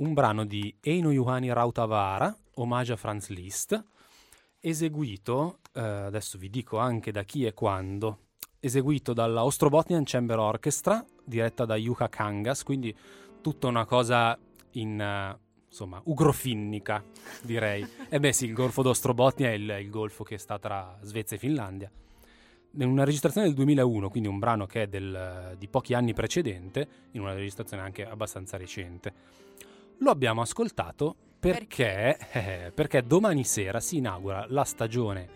un brano di Eino Juhani Rautavara, omaggio a Franz Liszt, eseguito, eh, adesso vi dico anche da chi e quando, eseguito dalla Ostrobotnian Chamber Orchestra, diretta da Yuka Kangas, quindi tutta una cosa in... Uh, insomma, ugrofinnica, direi. e beh sì, il golfo d'Ostrobotnia è il, il golfo che sta tra Svezia e Finlandia. In una registrazione del 2001, quindi un brano che è del, di pochi anni precedente, in una registrazione anche abbastanza recente. Lo abbiamo ascoltato perché, eh, perché domani sera si inaugura la stagione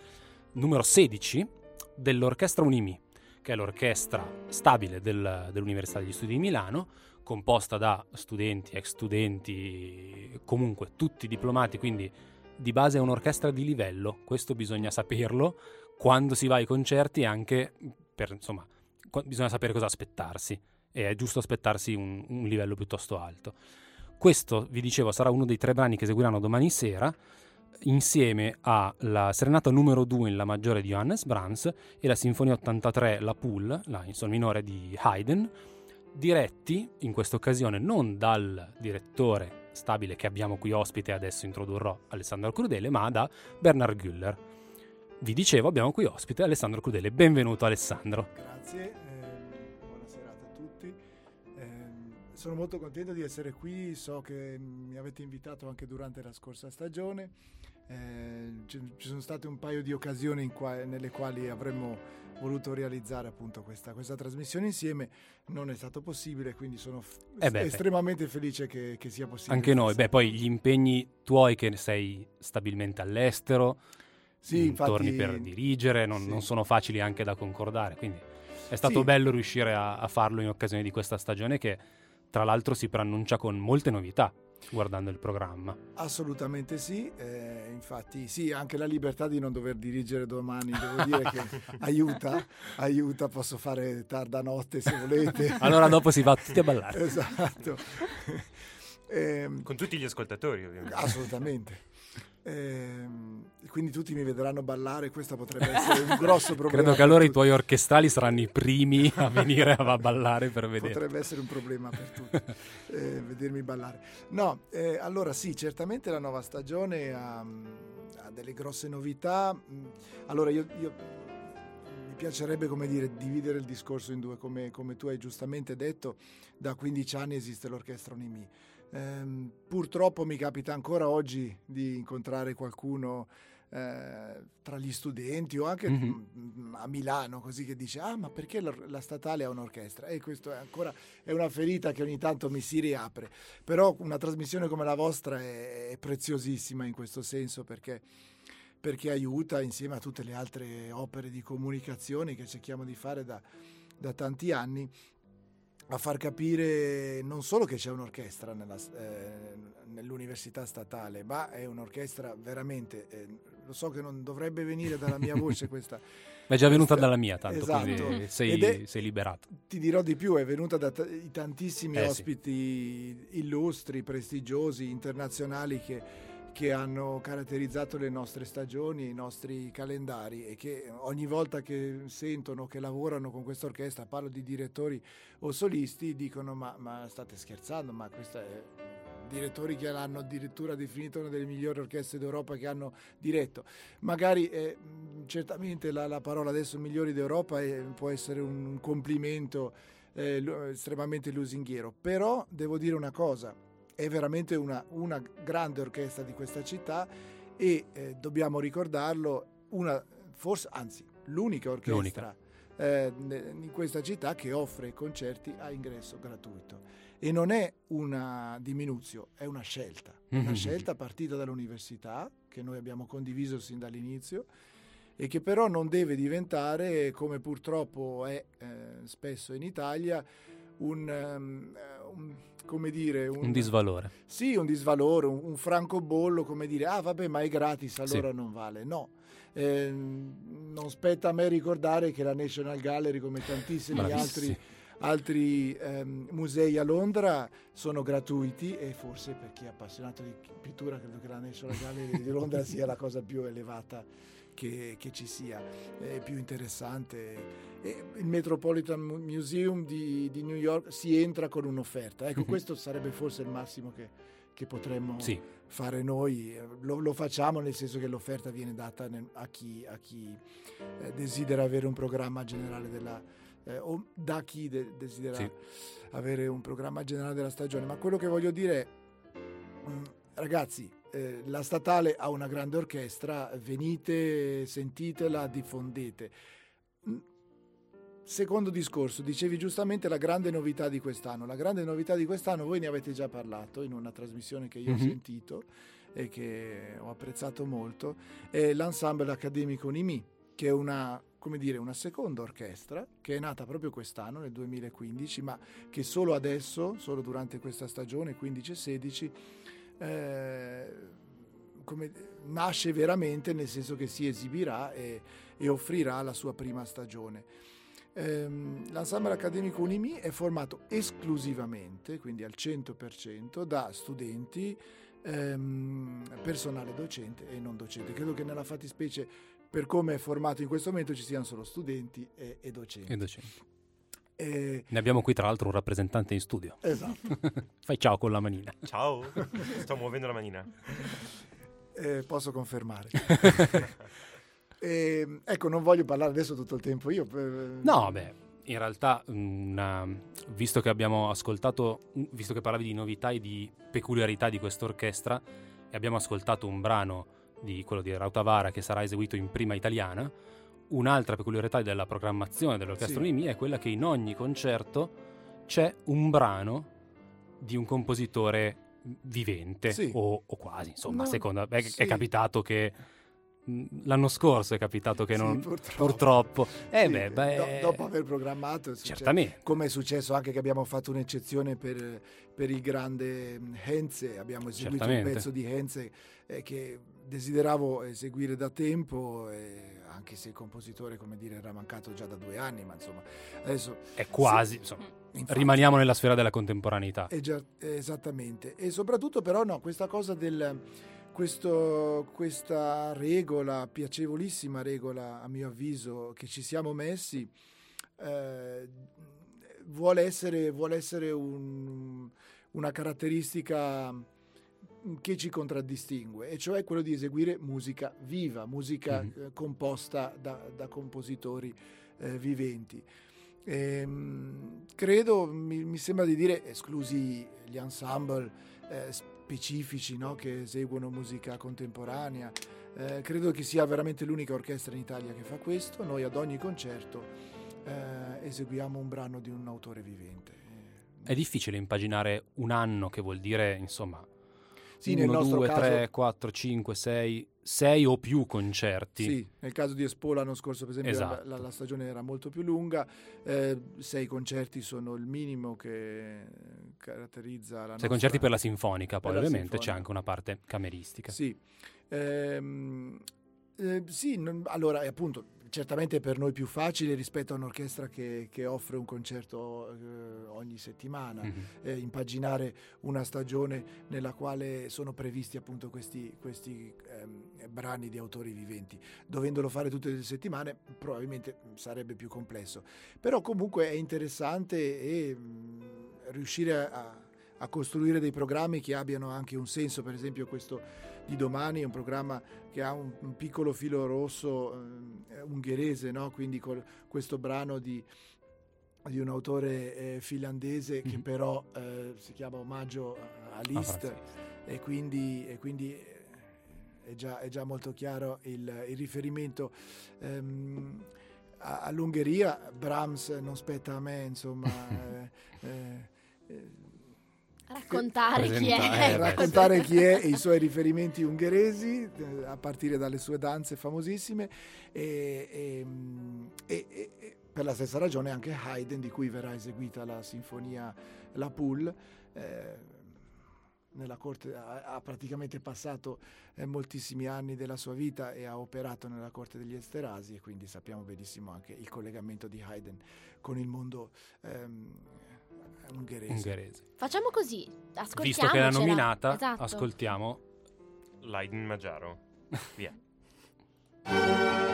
numero 16 dell'Orchestra Unimi, che è l'orchestra stabile del, dell'Università degli Studi di Milano, composta da studenti, ex studenti, comunque tutti diplomati, quindi di base è un'orchestra di livello, questo bisogna saperlo quando si va ai concerti anche per, insomma, bisogna sapere cosa aspettarsi e è giusto aspettarsi un, un livello piuttosto alto. Questo, vi dicevo, sarà uno dei tre brani che eseguiranno domani sera insieme alla serenata numero 2 in La maggiore di Johannes Brahms e la sinfonia 83 La Poule, la in sol minore di Haydn, diretti in questa occasione non dal direttore stabile che abbiamo qui ospite adesso introdurrò Alessandro Crudele, ma da Bernard Güller. Vi dicevo, abbiamo qui ospite Alessandro Crudele. Benvenuto Alessandro. Grazie sono molto contento di essere qui, so che mi avete invitato anche durante la scorsa stagione, eh, ci, sono state un paio di occasioni qua, nelle quali avremmo voluto realizzare appunto questa, questa, trasmissione insieme, non è stato possibile, quindi sono f- eh beh, estremamente felice che, che, sia possibile. Anche noi, beh poi gli impegni tuoi che sei stabilmente all'estero, sì, mm, infatti, torni per dirigere, non, sì. non, sono facili anche da concordare, quindi è stato sì. bello riuscire a, a farlo in occasione di questa stagione che tra l'altro si preannuncia con molte novità guardando il programma. Assolutamente sì, eh, infatti sì, anche la libertà di non dover dirigere domani, devo dire che aiuta, aiuta, posso fare tarda notte se volete. Allora dopo si va tutti a ballare. esatto. Eh, con tutti gli ascoltatori ovviamente. Assolutamente. Eh, quindi tutti mi vedranno ballare, questo potrebbe essere un grosso problema. Credo che allora i tuoi orchestrali saranno i primi a venire a ballare per vedere. Potrebbe essere un problema per tutti, eh, vedermi ballare. No, eh, allora sì, certamente la nuova stagione ha, ha delle grosse novità. Allora io, io mi piacerebbe come dire, dividere il discorso in due, come, come tu hai giustamente detto, da 15 anni esiste l'orchestra Onimi Ehm, purtroppo mi capita ancora oggi di incontrare qualcuno eh, tra gli studenti o anche mm-hmm. a Milano così che dice ah ma perché la, la statale ha un'orchestra? E questo è ancora è una ferita che ogni tanto mi si riapre. Però una trasmissione come la vostra è, è preziosissima in questo senso perché perché aiuta insieme a tutte le altre opere di comunicazione che cerchiamo di fare da, da tanti anni a far capire non solo che c'è un'orchestra nella, eh, nell'università statale, ma è un'orchestra veramente, eh, lo so che non dovrebbe venire dalla mia voce questa. Ma è già venuta dalla mia, tanto esatto. sei, è, sei, liberato. Ti dirò di più, è venuta da t- tantissimi eh, ospiti sì. illustri, prestigiosi, internazionali che che hanno caratterizzato le nostre stagioni, i nostri calendari e che ogni volta che sentono che lavorano con questa orchestra, parlo di direttori o solisti, dicono ma, ma state scherzando, ma questa è direttori che l'hanno addirittura definito una delle migliori orchestre d'Europa che hanno diretto. Magari eh, certamente la, la, parola adesso migliori d'Europa è, può essere un complimento eh, estremamente lusinghiero, però devo dire una cosa, è veramente una, una grande orchestra di questa città e eh, dobbiamo ricordarlo, una, forse, anzi l'unica orchestra l'unica. Eh, in questa città che offre concerti a ingresso gratuito. E non è una diminuzione, è una scelta, una mm-hmm. scelta partita dall'università che noi abbiamo condiviso sin dall'inizio e che però non deve diventare, come purtroppo è eh, spesso in Italia, un, um, un come dire... Un, un, disvalore. Sì, un disvalore, un, un, francobollo, come dire, ah vabbè, ma è gratis, allora sì. non vale. No, eh, non spetta a me ricordare che la National Gallery, come tantissimi altri, altri ehm, musei a Londra, sono gratuiti e forse per chi è appassionato di pittura credo che la National Gallery di Londra sia la cosa più elevata che, che ci sia, è più interessante. E il Metropolitan Museum di, di, New York si entra con un'offerta. Ecco, mhm. questo sarebbe forse il massimo che, che potremmo sì. fare noi. Lo, lo, facciamo nel senso che l'offerta viene data nel, a chi, a chi eh, desidera avere un programma generale della eh, o da chi de- desidera sì. avere un programma generale della stagione. Ma quello che voglio dire è, mm, ragazzi, eh, la statale ha una grande orchestra, venite, sentitela, diffondete. Mm, secondo discorso, dicevi giustamente la grande novità di quest'anno. La grande novità di quest'anno, voi ne avete già parlato in una trasmissione che io mm-hmm. ho mhm. sentito e che ho apprezzato molto, è l'ensemble accademico Nimi, che è una come dire, una seconda orchestra che è nata proprio quest'anno, nel 2015, ma che solo adesso, solo durante questa stagione 15-16, eh, come, nasce veramente nel senso che si esibirà e, e offrirà la sua prima stagione. Ehm, l'ensemble accademico Unimi è formato esclusivamente, quindi al 100%, da studenti, ehm, personale docente e non docente. Credo che nella fattispecie per come è formato in questo momento ci siano solo studenti e, e docenti. E docenti. E... Ne abbiamo qui tra l'altro un rappresentante in studio. Esatto. Fai ciao con la manina. Ciao, sto muovendo la manina. Eh, posso confermare. e, ecco, non voglio parlare adesso tutto il tempo io. No, beh, in realtà, una, visto che abbiamo ascoltato, visto che parlavi di novità e di peculiarità di questa orchestra, e abbiamo ascoltato un brano di quello di Rautavara che sarà eseguito in prima italiana, un'altra peculiarità della programmazione dell'orchestra sì. È quella che in ogni concerto c'è un brano di un compositore vivente sì. o, o, quasi, insomma, no, secondo me sì. è capitato che L'anno scorso è capitato che non. Sì, purtroppo. purtroppo. Eh sì, beh, beh, do, dopo aver programmato, certamente. come è successo anche che abbiamo fatto un'eccezione per, per il grande Henze, abbiamo eseguito certamente. un pezzo di Henze eh, che desideravo eseguire da tempo. Eh, anche se il compositore, come dire, era mancato già da due anni, ma insomma, adesso... È quasi, sì, insomma, infatti, rimaniamo nella sfera della contemporaneità. Già, esattamente. E soprattutto però, no, questa cosa del questo, questa regola, piacevolissima regola a mio avviso, che ci siamo messi, eh, vuole essere, vuole essere un, una caratteristica che ci contraddistingue, e cioè quello di eseguire musica viva, musica mm-hmm. eh, composta da, da compositori eh, viventi. E, ehm, credo, mi, mi, sembra di dire, esclusi gli ensemble, eh, specifici no? che eseguono musica contemporanea. Eh, credo che sia veramente l'unica orchestra in Italia che fa questo. Noi ad ogni concerto eh, eseguiamo un brano di un autore vivente. È difficile impaginare un anno che vuol dire, insomma, sì, 1, 2, caso... 3, 4, 5, 6, 6 o più concerti. Sì, nel caso di Espo l'anno scorso per esempio esatto. la, la, stagione era molto più lunga, eh, sei concerti sono il minimo che caratterizza la sei nostra... concerti per la sinfonica, poi ovviamente sinfonica. c'è anche una parte cameristica. Sì, ehm, eh, sì non, allora appunto certamente per noi più facile rispetto a un'orchestra che, che offre un concerto eh, ogni settimana, mm-hmm. eh, impaginare una stagione nella quale sono previsti appunto questi, questi ehm, brani di autori viventi. Dovendolo fare tutte le settimane probabilmente sarebbe più complesso, però comunque è interessante e mh, mm, riuscire a, a costruire dei programmi che abbiano anche un senso, per esempio questo di domani è un programma che ha un, un piccolo filo rosso eh, ungherese, no? quindi col, questo brano di, di un autore eh, finlandese mm-hmm. che mhm. però eh, si chiama Omaggio a Liszt ah, e quindi, e quindi è, già, è, già, molto chiaro il, il riferimento. Um, all'Ungheria Brahms non spetta a me, insomma. Eh, eh, eh, Raccontare chi è. Eh, raccontare chi è e i suoi riferimenti ungheresi, eh, a partire dalle sue danze famosissime, e, e, e, e, per la stessa ragione anche Haydn, di cui verrà eseguita la sinfonia La Poule. Eh, nella corte, ha, ha praticamente passato eh, moltissimi anni della sua vita e ha operato nella corte degli Esterasi e quindi sappiamo benissimo anche il collegamento di Haydn con il mondo ehm, ungherese. ungherese. Facciamo così, ascoltiamo. Visto che l'ha nominata, esatto. ascoltiamo Leiden Maggiaro. Via.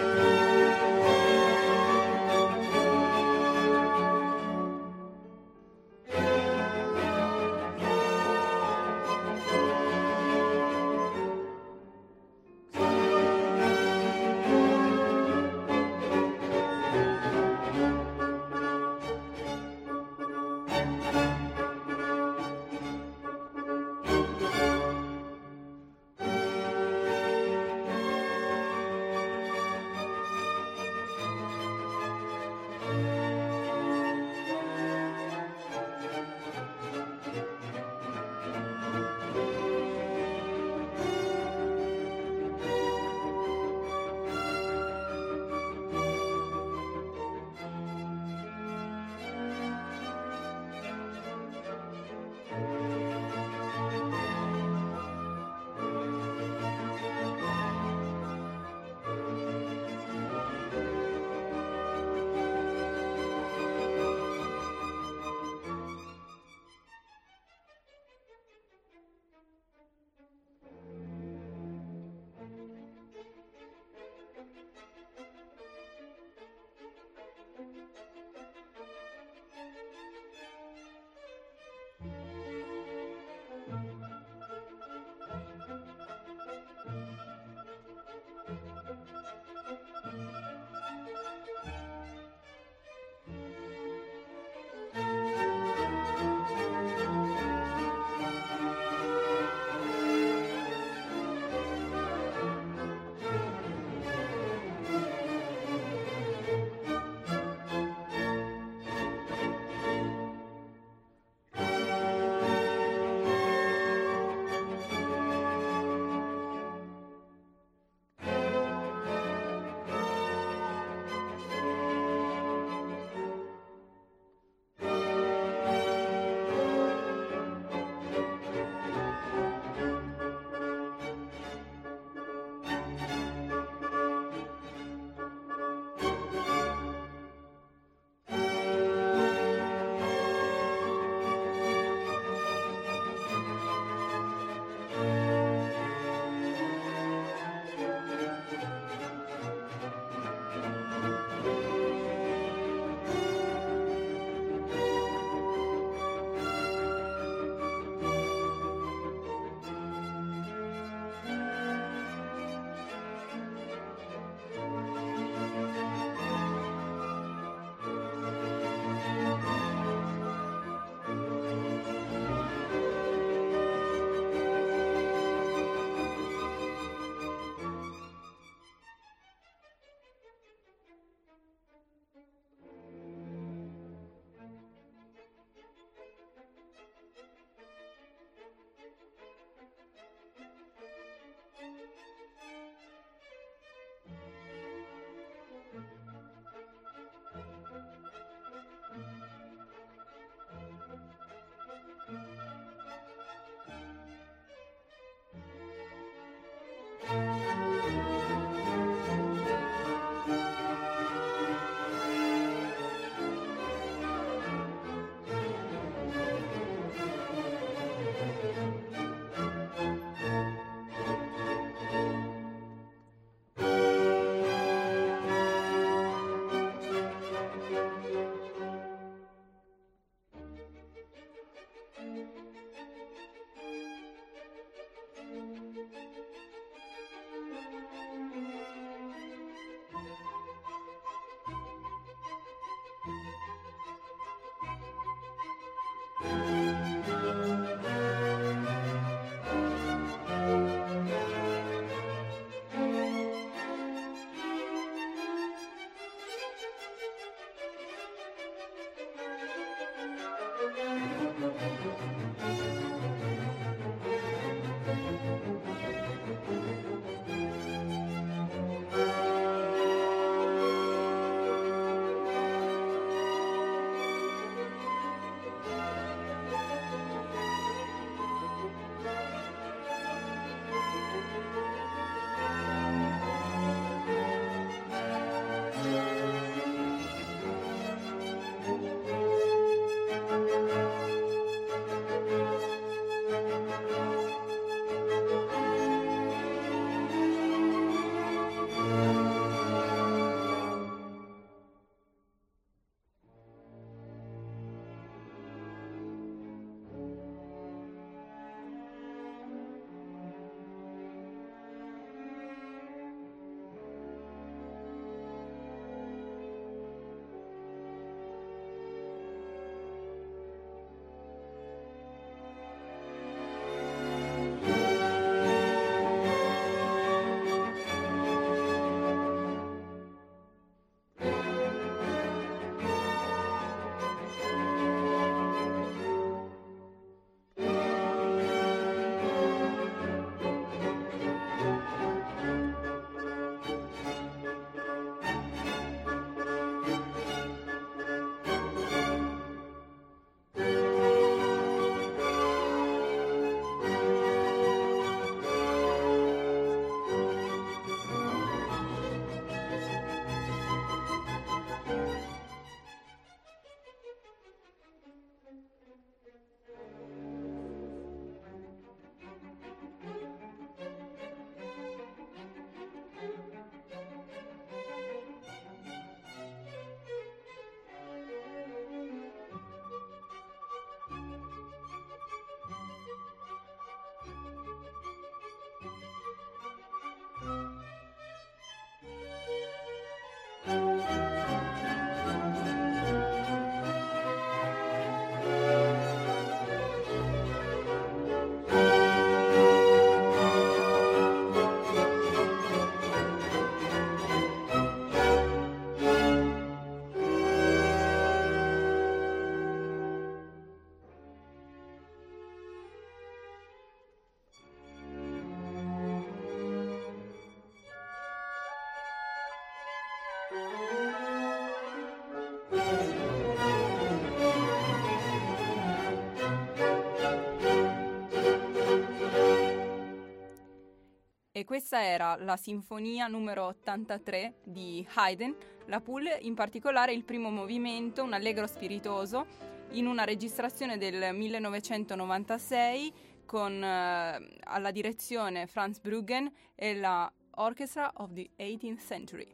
questa era la sinfonia numero 83 di Haydn, la Poule, in particolare il primo movimento, un allegro spiritoso, in una registrazione del 1996 con eh, alla direzione Franz Bruggen e la Orchestra of the 18th Century.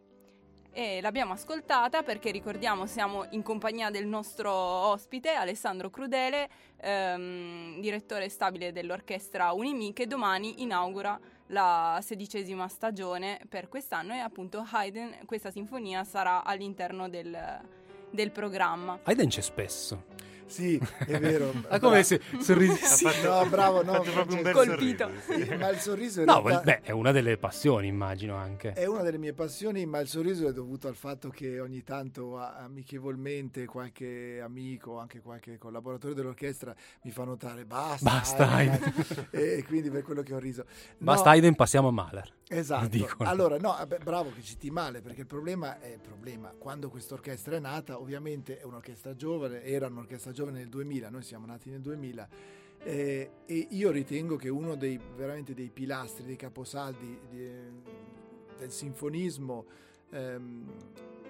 E l'abbiamo ascoltata perché ricordiamo siamo in compagnia del nostro ospite Alessandro Crudele, ehm, direttore stabile dell'orchestra Unimi, che domani inaugura la sedicesima stagione per quest'anno e appunto Haydn, questa sinfonia sarà all'interno del, del programma. Haydn c'è spesso. Sì, è vero. Ma come se sorrisi? no, bravo, no, proprio un bel colpito. sorriso, Ma il sorriso in No, realtà beh, è una delle passioni, immagino anche. è una delle mie passioni, ma il sorriso è dovuto al fatto che ogni tanto amichevolmente qualche amico, anche qualche collaboratore dell'orchestra mi fa notare basta. Basta, Haydn", e quindi per quello che ho riso. No, Basta Haydn, passiamo a Mahler. Esatto. dicono. Allora, no, beh, bravo che citi male, perché il problema è il problema. Quando questa orchestra è nata, ovviamente è un'orchestra giovane, era un'orchestra giovane nel 2000, noi siamo nati nel 2000, eh, e io ritengo che uno dei veramente dei pilastri, dei caposaldi di- del sinfonismo ehm,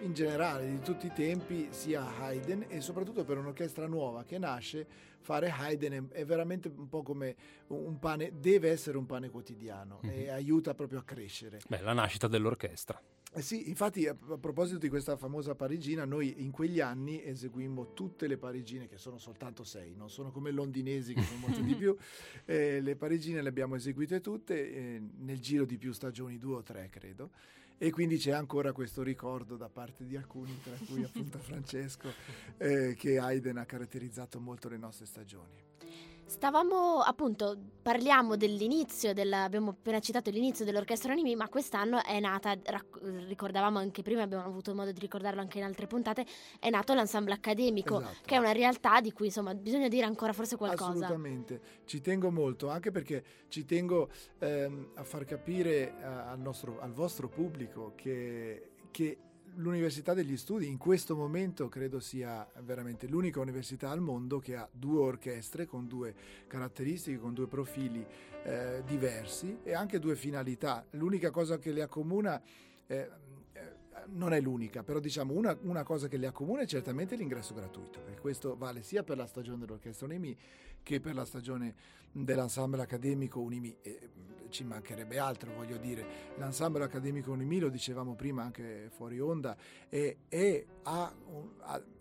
in generale di tutti i tempi sia Haydn e soprattutto per un'orchestra nuova che nasce fare Haydn è, veramente un po' come un pane, deve essere un pane quotidiano e aiuta proprio a crescere. Beh, la nascita dell'orchestra. Eh sì, infatti a, a proposito di questa famosa parigina, noi in quegli anni eseguimmo tutte le parigine, che sono soltanto sei, non sono come londinesi che sono molto di più, eh, le parigine le abbiamo eseguite tutte eh, nel giro di più stagioni, due o tre credo. e quindi c'è ancora questo ricordo da parte di alcuni, tra cui appunto Francesco, eh, che Haydn ha caratterizzato molto le nostre stagioni. Stavamo appunto, parliamo dell'inizio, della, abbiamo appena citato l'inizio dell'orchestra Animi, ma quest'anno è nata, rac- ricordavamo anche prima, abbiamo avuto modo di ricordarlo anche in altre puntate, è nato l'ensemble accademico, esatto. che è una realtà di cui insomma bisogna dire ancora forse qualcosa. Assolutamente, ci tengo molto, anche perché ci tengo ehm, a far capire eh, al, nostro, al vostro pubblico che, che l'Università degli Studi in questo momento credo sia veramente l'unica università al mondo che ha due orchestre con due caratteristiche, con due profili eh, diversi e anche due finalità. L'unica cosa che le accomuna eh, non è l'unica, però diciamo una, una, cosa che le accomuna è certamente l'ingresso gratuito, e questo vale sia per la stagione dell'orchestra Unimi che per la stagione dell'ensemble accademico Unimi. E, ci mancherebbe altro, voglio dire, l'ensemble accademico Unimi, lo dicevamo prima anche fuori onda, è, è, un,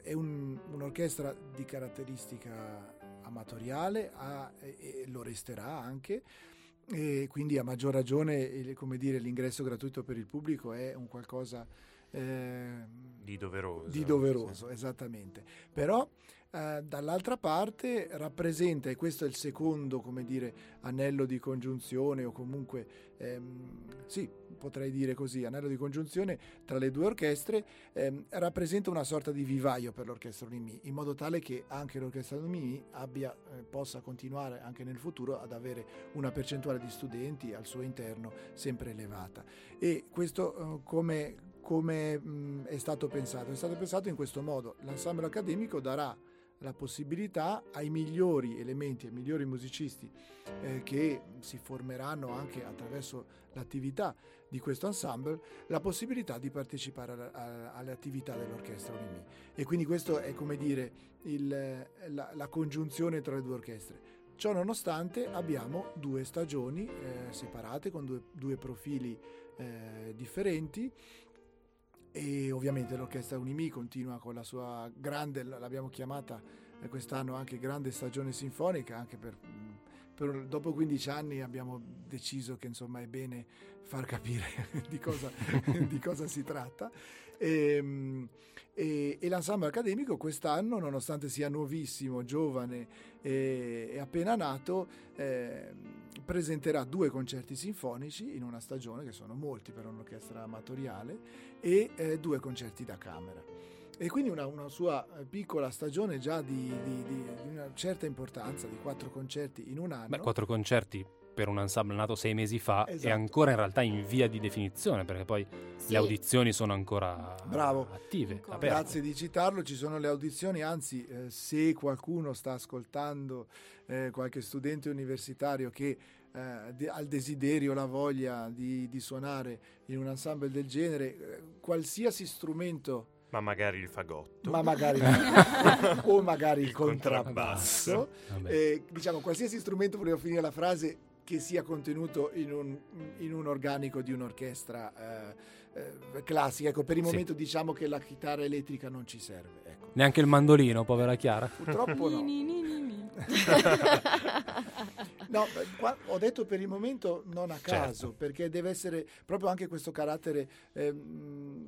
è un, un'orchestra di caratteristica amatoriale ha, e, e lo resterà anche e quindi a maggior ragione dire, l'ingresso gratuito per il pubblico è un qualcosa eh, di doveroso. Di doveroso, sì. esattamente. Però eh, dall'altra parte rappresenta, e questo è il secondo, come dire, anello di congiunzione o comunque, ehm, sì, potrei dire così, anello di congiunzione tra le due orchestre, ehm, rappresenta una sorta di vivaio per l'orchestra Unimi, in modo tale che anche l'orchestra Unimi abbia, eh, possa continuare anche nel futuro ad avere una percentuale di studenti al suo interno sempre elevata. E questo eh, come, come mh, è stato pensato? È stato pensato in questo modo, l'ensemble accademico darà la possibilità ai migliori elementi, ai migliori musicisti eh, che si formeranno anche attraverso l'attività di questo ensemble, la possibilità di partecipare a, a, alle attività dell'orchestra Unimi. E quindi questo è come dire il, la, la, congiunzione tra le due orchestre. Ciò nonostante abbiamo due stagioni eh, separate con due, due profili eh, differenti e ovviamente l'orchestra Unimi continua con la sua grande, l'abbiamo chiamata eh, quest'anno anche grande stagione sinfonica, anche per, per, dopo 15 anni abbiamo deciso che insomma è bene far capire di, cosa, di cosa si tratta. E, ehm, e, e, l'ensemble accademico quest'anno, nonostante sia nuovissimo, giovane e, e appena nato, eh, presenterà due concerti sinfonici in una stagione, che sono molti per un'orchestra amatoriale, e eh, due concerti da camera. E quindi una, una sua piccola stagione già di, di, di, di, una certa importanza, di quattro concerti in un anno. Beh, quattro concerti per un ensemble nato sei mesi fa esatto. è ancora in realtà in via di definizione perché poi sì. le audizioni sono ancora Bravo. attive. Grazie di citarlo, ci sono le audizioni, anzi eh, se qualcuno sta ascoltando eh, qualche studente universitario che eh, de- ha il desiderio, la voglia di, di, suonare in un ensemble del genere, eh, qualsiasi strumento ma magari il fagotto. Ma magari o magari il, il contrabbasso. contrabbasso. Eh, diciamo, qualsiasi strumento, volevo finire la frase, che sia contenuto in un, in un organico di un'orchestra eh, eh, classica. Ecco, per il momento sì. diciamo che la chitarra elettrica non ci serve. Ecco. Neanche il mandolino, povera Chiara. Purtroppo no. no, qua, ho detto per il momento non a caso, certo. perché deve essere proprio anche questo carattere eh,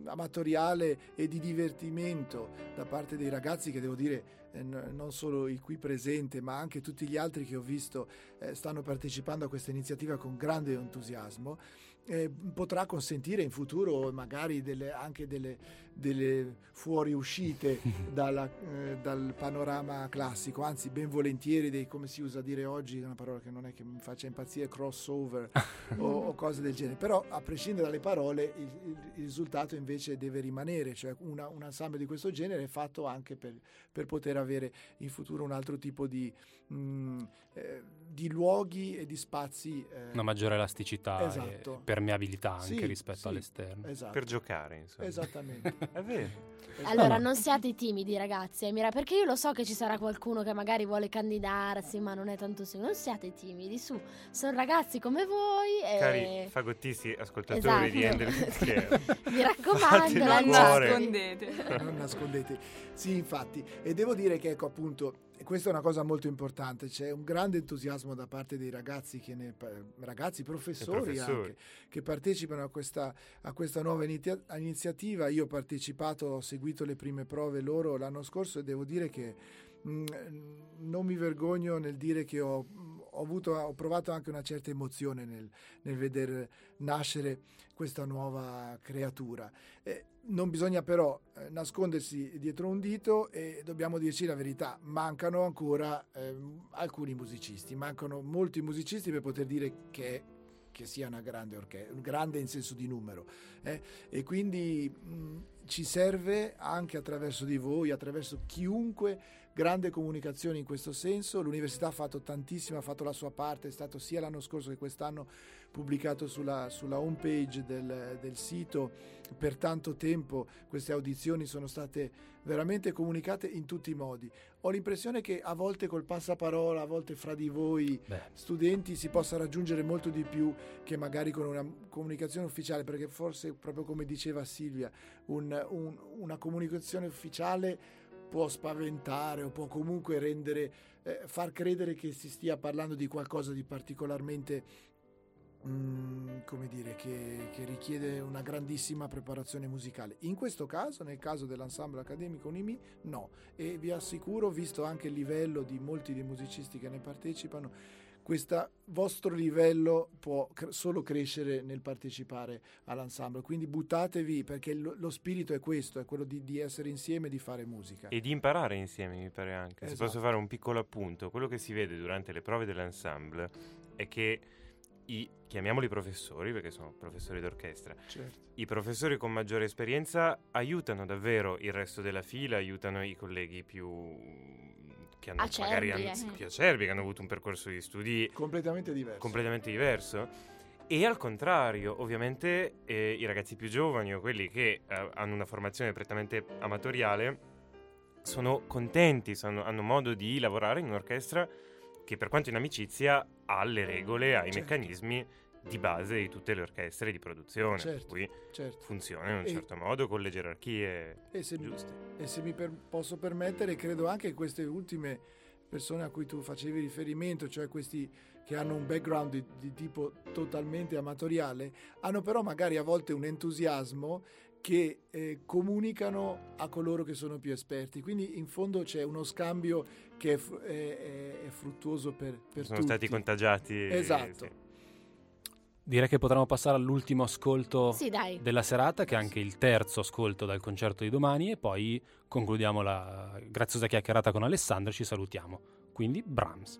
amatoriale e di divertimento da parte dei ragazzi che devo dire eh, non solo il qui presente, ma anche tutti gli altri che ho visto eh, stanno partecipando a questa iniziativa con grande entusiasmo eh, potrà consentire in futuro magari delle, anche delle, delle fuoriuscite dalla, eh, dal panorama classico, anzi ben volentieri dei, come si usa a dire oggi, una parola che non è che mi faccia impazzire, crossover o, o, cose del genere, però a prescindere dalle parole il, il, il risultato invece deve rimanere, cioè una, un ensemble di questo genere è fatto anche per, per poter avere in futuro un altro tipo di... Mh, mm, eh, di luoghi e di spazi. Eh, Una maggiore elasticità esatto. e permeabilità anche sì, rispetto sì, all'esterno. Esatto. Per giocare, insomma. Esattamente. È vero. Allora, non siate timidi, ragazzi, Emira, perché io lo so che ci sarà qualcuno che magari vuole candidarsi, ma non è tanto sicuro. Non siate timidi, su, sono ragazzi come voi. E... Cari fagottisti ascoltatori esatto. di Ender Mi raccomando, non nascondete. non nascondete. Sì, infatti. E devo dire che, ecco, appunto, questa è una cosa molto importante, c'è un grande entusiasmo da parte dei ragazzi, che ne, ragazzi professori, professori. Anche, che partecipano a questa, a questa nuova initia- iniziativa. Io ho partecipato, ho seguito le prime prove loro l'anno scorso e devo dire che mh, mm, non mi vergogno nel dire che ho, ho, avuto, ho provato anche una certa emozione nel, nel vedere nascere questa nuova creatura. Eh, non bisogna però eh, nascondersi dietro un dito e dobbiamo dirci la verità, mancano ancora eh, alcuni musicisti, mancano molti musicisti per poter dire che, che sia una grande orchestra, grande in senso di numero. Eh? E quindi mh, ci serve anche attraverso di voi, attraverso chiunque grande comunicazione in questo senso. L'università ha fatto tantissimo, ha fatto la sua parte, è stato sia l'anno scorso che quest'anno pubblicato sulla, sulla home page del, del sito per tanto tempo. Queste audizioni sono state veramente comunicate in tutti i modi. Ho l'impressione che a volte col passaparola, a volte fra di voi Beh. studenti si possa raggiungere molto di più che magari con una comunicazione ufficiale, perché forse proprio come diceva Silvia, un, un, una comunicazione ufficiale può spaventare o può comunque rendere, eh, far credere che si stia parlando di qualcosa di particolarmente Mm, come dire, che, che, richiede una grandissima preparazione musicale. In questo caso, nel caso dell'ensemble accademico Unimi, no. E vi assicuro, visto anche il livello di molti dei musicisti che ne partecipano, questo vostro livello può cre- solo crescere nel partecipare all'ensemble. Quindi buttatevi perché lo, lo spirito è questo, è quello di, di, essere insieme, di fare musica. E di imparare insieme, mi pare anche. Esatto. Se posso fare un piccolo appunto, quello che si vede durante le prove dell'ensemble è che i, chiamiamoli professori perché sono professori d'orchestra, certo. i professori con maggiore esperienza aiutano davvero il resto della fila, aiutano i colleghi più che hanno acerbi, magari hanno, eh. più acerbi, che hanno avuto un percorso di studi completamente diverso. Completamente diverso. E al contrario, ovviamente eh, i ragazzi più giovani o quelli che eh, hanno una formazione prettamente amatoriale sono contenti, sono, hanno modo di lavorare in un'orchestra che per quanto in amicizia ha le regole, ha i certo. meccanismi di base di tutte le orchestre di produzione, certo, per cui certo. funziona in un e, certo modo con le gerarchie e se, giuste. E se mi per, posso permettere, credo anche queste ultime persone a cui tu facevi riferimento, cioè questi che hanno un background di, di tipo totalmente amatoriale, hanno però magari a volte un entusiasmo che eh, comunicano a coloro che sono più esperti. Quindi in fondo c'è uno scambio che è, è, è fruttuoso per, per sono tutti. stati contagiati. Esatto. Sì. Direi che potremmo passare all'ultimo ascolto sì, della serata, che è anche il terzo ascolto dal concerto di domani, e poi concludiamo la graziosa chiacchierata con Alessandro e ci salutiamo. Quindi Brahms.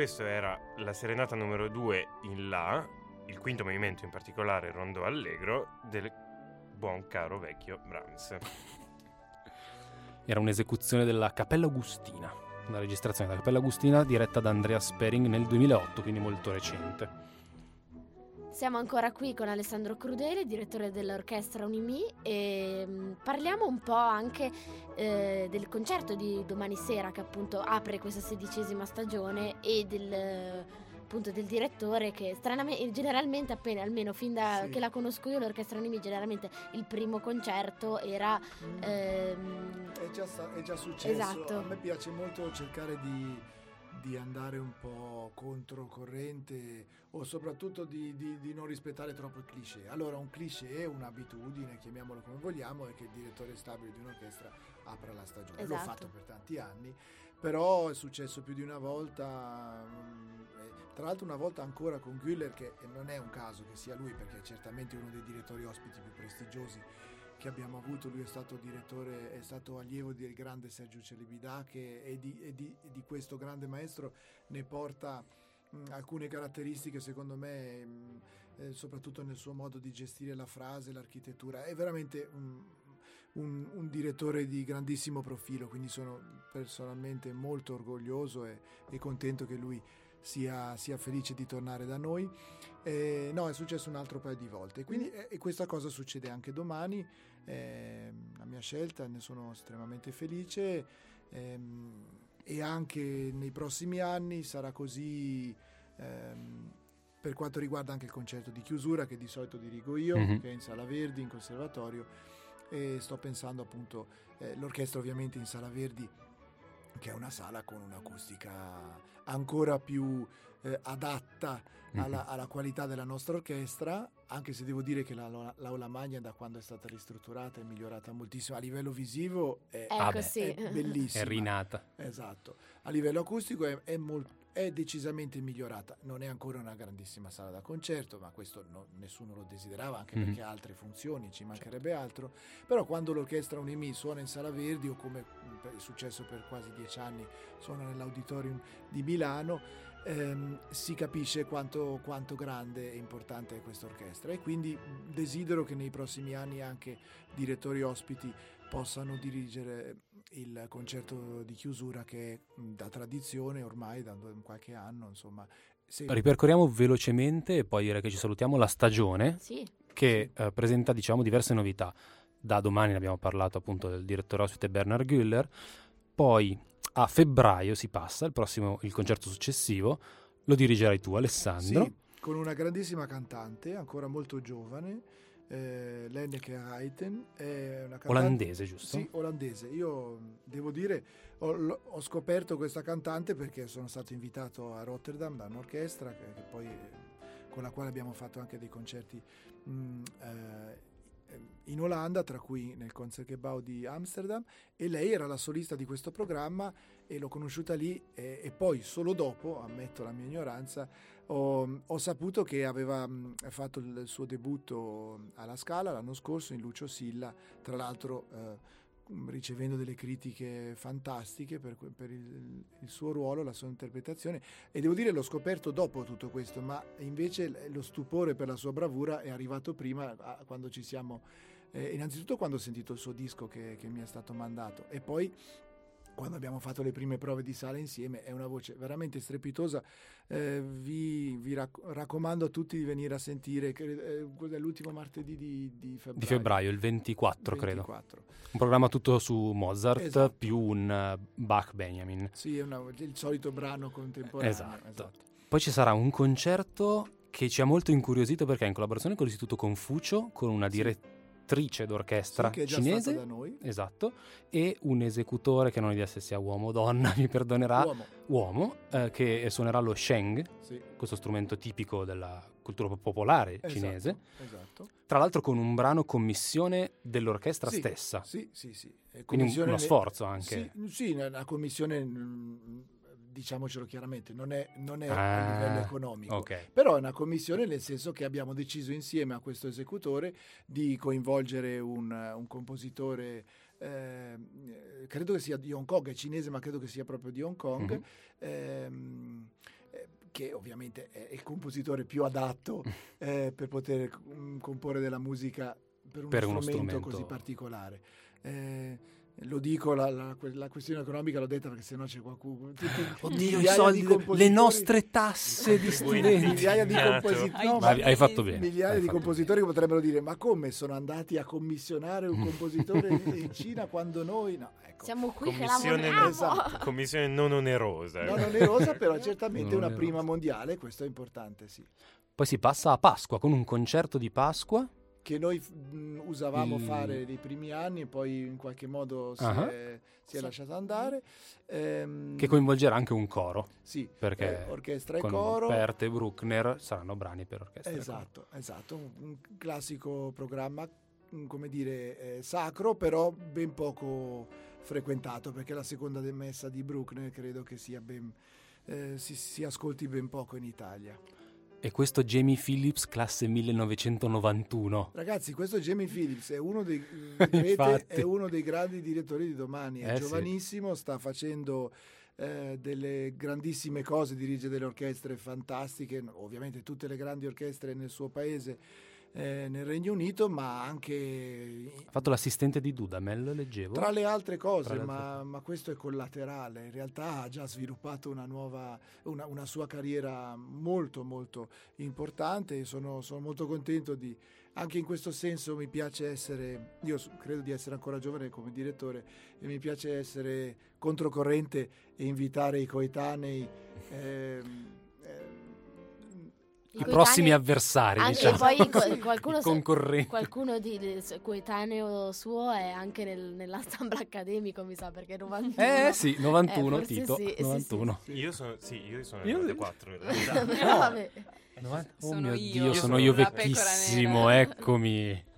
Questo era la serenata numero 2 in La, il quinto movimento in particolare, rondo allegro, del buon caro vecchio Brahms. Era un'esecuzione della Cappella Augustina, una registrazione della Cappella Augustina diretta da Andrea Spering nel 2008, quindi molto recente. Siamo ancora qui con Alessandro Crudeli, direttore dell'orchestra Unimi e mh, parliamo un po' anche eh, del concerto di domani sera che appunto apre questa sedicesima stagione e del, appunto, del direttore che stranamente, generalmente appena, almeno fin da Sì. che la conosco io, l'orchestra Unimi generalmente il primo concerto era... Mm. ehm, È già, è già successo. Esatto. A me piace molto cercare di, di andare un po' controcorrente o soprattutto di, di- di non rispettare troppo il cliché. Allora, un cliché, un'abitudine, chiamiamolo come vogliamo, è che il direttore stabile di un'orchestra apra la stagione. L'ho Esatto. fatto per tanti anni, però è successo più di una volta. mm, e Tra l'altro una volta ancora con Güller, che non è un caso che sia lui, perché è certamente uno dei direttori ospiti più prestigiosi che abbiamo avuto, lui è stato direttore, è stato allievo del grande Sergio Celibidà che e di, e di- di questo grande maestro ne porta mh, alcune caratteristiche secondo me, mh, eh, soprattutto nel suo modo di gestire la frase, l'architettura, è veramente un, un- un direttore di grandissimo profilo, quindi sono personalmente molto orgoglioso e, e contento che lui sia, sia felice di tornare da noi. Eh, no, è successo un altro paio di volte. Quindi, eh, e questa cosa succede anche domani. Eh, la mia scelta, ne sono estremamente felice. ehm, e anche nei prossimi anni sarà così. ehm, per quanto riguarda anche il concerto di chiusura che di solito dirigo io, Mhm. che è in Sala Verdi, in conservatorio, e sto pensando appunto, eh, l'orchestra ovviamente in Sala Verdi, che è una sala con un'acustica ancora più eh, adatta alla, alla qualità della nostra orchestra, anche se devo dire che la, la- l'Aula Magna da quando è stata ristrutturata è migliorata moltissimo. A livello visivo è, ecco Ah beh. sì. è bellissima. È rinata. Esatto. A livello acustico è, è mol- è decisamente migliorata. Non è ancora una grandissima sala da concerto, ma questo no- nessuno lo desiderava, anche Mhm. perché ha altre funzioni, ci mancherebbe altro. Però quando l'orchestra Unimi suona in Sala Verdi, o come mh, è successo per quasi dieci anni, suona nell'auditorium di Milano, ehm, si capisce quanto, quanto grande e importante è questa orchestra. E quindi mh, desidero che nei prossimi anni anche direttori ospiti possano dirigere il concerto di chiusura che da tradizione ormai da qualche anno, insomma. Se- Ripercorriamo velocemente e poi direi che ci salutiamo la stagione Sì, che eh, presenta diciamo diverse novità. Da domani ne abbiamo parlato appunto del direttore ospite Bernard Güller, poi a febbraio si passa, il prossimo il concerto successivo lo dirigerai tu Alessandro. Sì, con una grandissima cantante, ancora molto giovane, eh, Lenneke Heiten, è una cantante Olandese, giusto? Sì, olandese. Io devo dire, ho, ho scoperto questa cantante perché sono stato invitato a Rotterdam da un'orchestra che, che poi, eh, con la quale abbiamo fatto anche dei concerti mh, eh, in Olanda, tra cui nel Concertgebouw di Amsterdam, e lei era la solista di questo programma e l'ho conosciuta lì e, e poi solo dopo, ammetto la mia ignoranza, ho, ho saputo che aveva mh, fatto il suo debutto alla Scala l'anno scorso in Lucio Silla, tra l'altro eh, ricevendo delle critiche fantastiche per, per il, il suo ruolo, la sua interpretazione. E devo dire l'ho scoperto dopo tutto questo, ma invece lo stupore per la sua bravura è arrivato prima a- quando ci siamo, eh, innanzitutto quando ho sentito il suo disco che, che mi è stato mandato e poi quando abbiamo fatto le prime prove di sala insieme, è una voce veramente strepitosa. Eh, vi, vi rac- raccomando a tutti di venire a sentire, eh, l'ultimo martedì di, di, febbraio. Di febbraio, il 24, 24. credo. Un programma tutto su Mozart esatto. più un uh, Bach Benjamin. Sì, è una, il solito brano contemporaneo. Esatto. esatto. Poi ci sarà un concerto che ci ha molto incuriosito perché è in collaborazione con l'Istituto Confucio, con una direttrice direttrice d'orchestra sì, cinese. da noi. Esatto. E un esecutore che non ho se sia uomo o donna, mi perdonerà. Uomo. Uomo, eh, che suonerà lo sheng, sì. questo strumento tipico della cultura popolare esatto, cinese. Esatto. Tra l'altro con un brano commissione dell'orchestra sì, stessa. Sì, sì, sì. Quindi uno sforzo anche. Sì, sì, una commissione diciamocelo chiaramente, non è, non è ah, a livello economico, okay. però è una commissione nel senso che abbiamo deciso insieme a questo esecutore di coinvolgere un, un compositore, eh, credo che sia di Hong Kong, è cinese ma credo che sia proprio di Hong Kong, mm-hmm. ehm, eh, che ovviamente è il compositore più adatto eh, per poter mm, comporre della musica per, per uno, strumento, strumento, così particolare. Eh, lo dico, la, la, la, questione economica l'ho detta perché sennò c'è qualcuno. Oddio, i soldi, le nostre tasse di studenti. Migliaia di compositori. No, hai fatto bene. Migliaia hai di compositori bene. che potrebbero dire: Ma come sono andati a commissionare un compositore in Cina quando noi. No, ecco. Siamo qui commissione, che esatto. commissione non onerosa. Non onerosa, però certamente una prima mondiale, questo è importante, sì. Poi si passa a Pasqua con un concerto di Pasqua che noi mh, usavamo mm. fare nei primi anni e poi in qualche modo si uh-huh. è, si è lasciato andare. Ehm, che coinvolgerà anche un coro. Sì, perché eh, orchestra e con coro. Pert e Bruckner saranno brani per orchestra. Esatto, esatto, un, un, classico programma, come dire, eh, sacro, però ben poco frequentato, perché la seconda messa di Bruckner credo che sia ben, eh, si, si ascolti ben poco in Italia. E questo Jamie Phillips, classe 1991. Ragazzi, questo Jamie Phillips è uno dei, vedete, è uno dei grandi direttori di domani, è eh, giovanissimo, sì. sta facendo eh, delle grandissime cose, dirige delle orchestre fantastiche, ovviamente tutte le grandi orchestre nel suo paese eh, nel Regno Unito, ma anche... Ha fatto l'assistente di Dudamel, leggevo. Tra le altre cose, le ma, altre... ma, questo è collaterale. In realtà ha già sviluppato una, nuova, una, una sua carriera molto molto importante e sono, sono molto contento di... Anche in questo senso mi piace essere, io credo di essere ancora giovane come direttore e mi piace essere controcorrente e invitare i coetanei. Eh, i prossimi avversari, anche diciamo. poi qualcuno, concorrenti. qualcuno di, coetaneo suo è anche nel, nell'ensemble accademico, mi sa, perché 91. Eh sì, 91 eh, Tito, sì, 91. Sì, sì, io sono sì, io sono io... 94 in realtà. no, vabbè. Oh mio io, Dio, sono io vecchissimo, eccomi.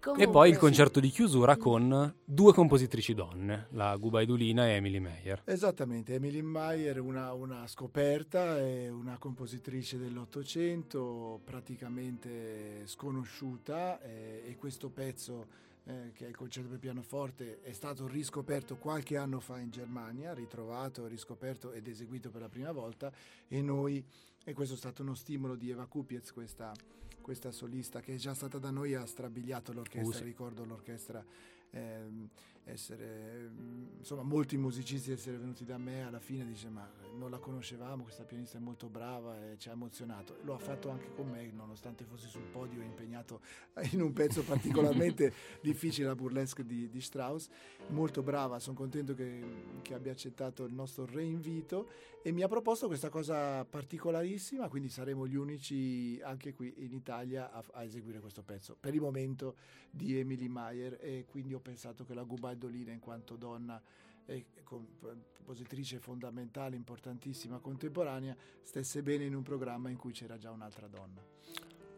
Comunque, e poi il concerto di chiusura con due compositrici donne, la Gubaidulina e Emily Meyer. Esattamente, Emily Meyer è una, una, scoperta, è una compositrice dell'Ottocento praticamente sconosciuta eh, e questo pezzo eh, che è il concerto per pianoforte è stato riscoperto qualche anno fa in Germania, ritrovato, riscoperto ed eseguito per la prima volta e noi, e questo è stato uno stimolo di Eva Kupiez, questa questa solista che è già stata da noi ha strabiliato l'orchestra, uh, ricordo l'orchestra ehm, essere, insomma molti musicisti essere venuti da me alla fine dice ma non la conoscevamo, questa pianista è molto brava e ci ha emozionato. Lo ha fatto anche con me nonostante fossi sul podio impegnato in un pezzo particolarmente difficile, la burlesque di, di, Strauss, molto brava, sono contento che, che abbia accettato il nostro reinvito e mi ha proposto questa cosa particolarissima, quindi saremo gli unici anche qui in Italia a, a eseguire questo pezzo per il momento di Emily Meyer e quindi ho pensato che la Gubaldolina in quanto donna e compositrice fondamentale, importantissima, contemporanea, stesse bene in un programma in cui c'era già un'altra donna.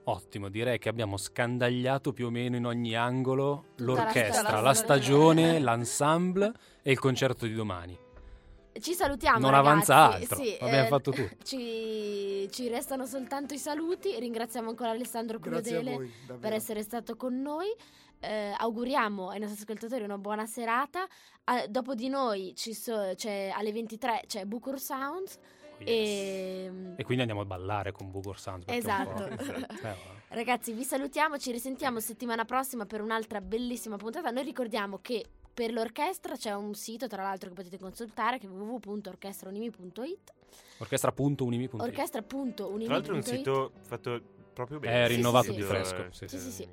Ottimo, direi che abbiamo scandagliato più o meno in ogni angolo l'orchestra, la stagione, l'ensemble e il concerto di domani. Ci salutiamo. Non ragazzi. avanza altro. Sì, abbiamo eh, fatto tutto. Ci, ci, restano soltanto i saluti. Ringraziamo ancora Alessandro Crudele per essere stato con noi. Eh, auguriamo ai nostri ascoltatori una buona serata. Eh, dopo di noi so, alle 23 c'è Bucur Sound. Oh, yes. e... e... quindi andiamo a ballare con Bucur Sound. Esatto. Eh, Ragazzi, vi salutiamo. Ci risentiamo settimana prossima per un'altra bellissima puntata. Noi ricordiamo che per l'orchestra c'è un sito, tra l'altro, che potete consultare, che è www.orchestraunimi.it. Orchestra.unimi.it. Orchestra.unimi.it. Tra l'altro è un sito fatto proprio bene. È rinnovato sì, di sì. fresco. Sì, Sì, sì, sì.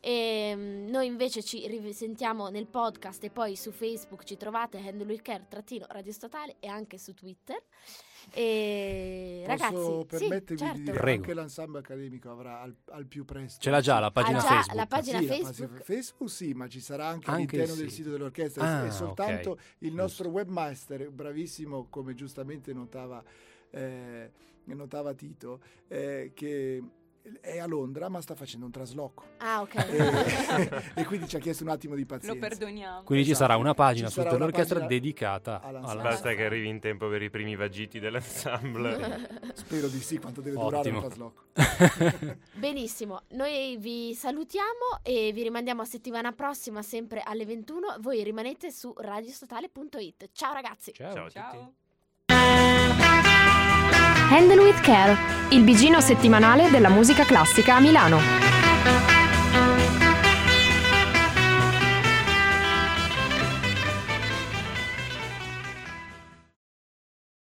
E mm, noi invece ci risentiamo nel podcast e poi su Facebook ci trovate Handle with Care trattino Radio Statale e anche su Twitter. E Posso ragazzi, permettervi sì, certo. di dire Prego. anche l'ensemble accademico avrà al, al più presto. Ce l'ha già la pagina Ah, già, Facebook. la pagina Sì, la Facebook. pagina Facebook sì, ma ci sarà anche, Anche all'interno il del sito. dell'orchestra. Ah, è soltanto ok. il nostro webmaster, bravissimo, come giustamente notava, eh, notava Tito, eh, che è a Londra ma sta facendo un trasloco. Ah, ok. E, e quindi ci ha chiesto un attimo di pazienza. Lo perdoniamo. Quindi ci Esatto. sarà una pagina Ci su tutta l'orchestra dedicata all'ensemble. alla Basta che arrivi in tempo per i primi vagiti dell'ensemble. Spero di sì, quanto deve durare Ottimo. un trasloco. Benissimo, noi vi salutiamo e vi rimandiamo a settimana prossima sempre alle 21. Voi rimanete su radiostatale.it. Ciao ragazzi! Ciao. Ciao a tutti. Ciao. Handle with Care, il bigino settimanale della musica classica a Milano.